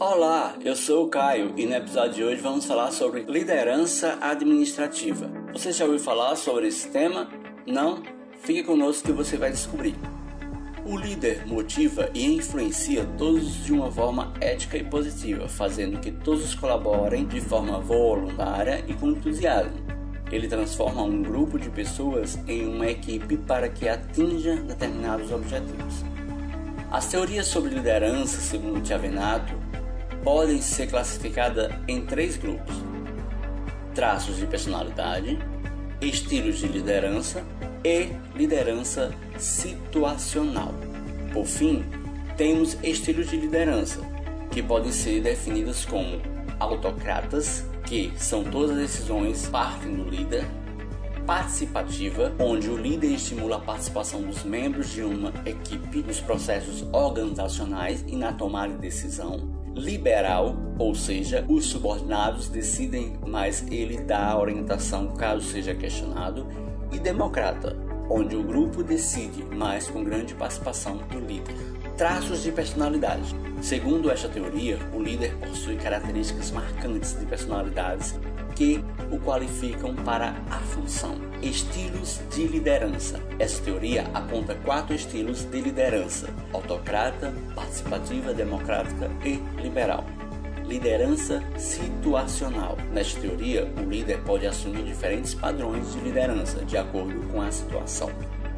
Olá, eu sou o Caio e no episódio de hoje vamos falar sobre liderança administrativa. Você já ouviu falar sobre esse tema? Não? Fique conosco que você vai descobrir. O líder motiva e influencia todos de uma forma ética e positiva, fazendo que todos colaborem de forma voluntária e com entusiasmo. Ele transforma um grupo de pessoas em uma equipe para que atinja determinados objetivos. As teorias sobre liderança, segundo Chiavenato, podem ser classificadas em três grupos: traços de personalidade, estilos de liderança e liderança situacional. Por fim, temos estilos de liderança, que podem ser definidos como autocratas, que são todas as decisões partem do líder, participativa, onde o líder estimula a participação dos membros de uma equipe nos processos organizacionais e na tomada de decisão, liberal, ou seja, os subordinados decidem, mas ele dá a orientação caso seja questionado, e democrata, onde o grupo decide, mas com grande participação do líder. Traços de personalidade. Segundo esta teoria, o líder possui características marcantes de personalidades que o qualificam para a função. Estilos de liderança. Essa teoria aponta quatro estilos de liderança: autocrata, participativa, democrática e liberal. Liderança situacional. Nesta teoria, o líder pode assumir diferentes padrões de liderança de acordo com a situação.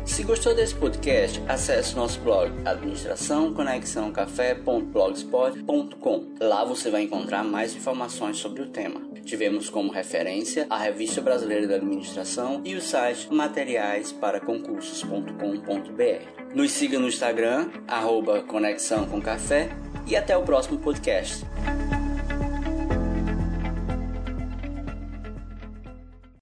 Se gostou desse podcast, acesse nosso blog administraçãoconexãocafé.blogspot.com. Lá você vai encontrar mais informações sobre o tema. Tivemos como referência a Revista Brasileira da Administração e o site materiaisparaconcursos.com.br. Nos siga no Instagram, arroba Conexão com Café e até o próximo podcast.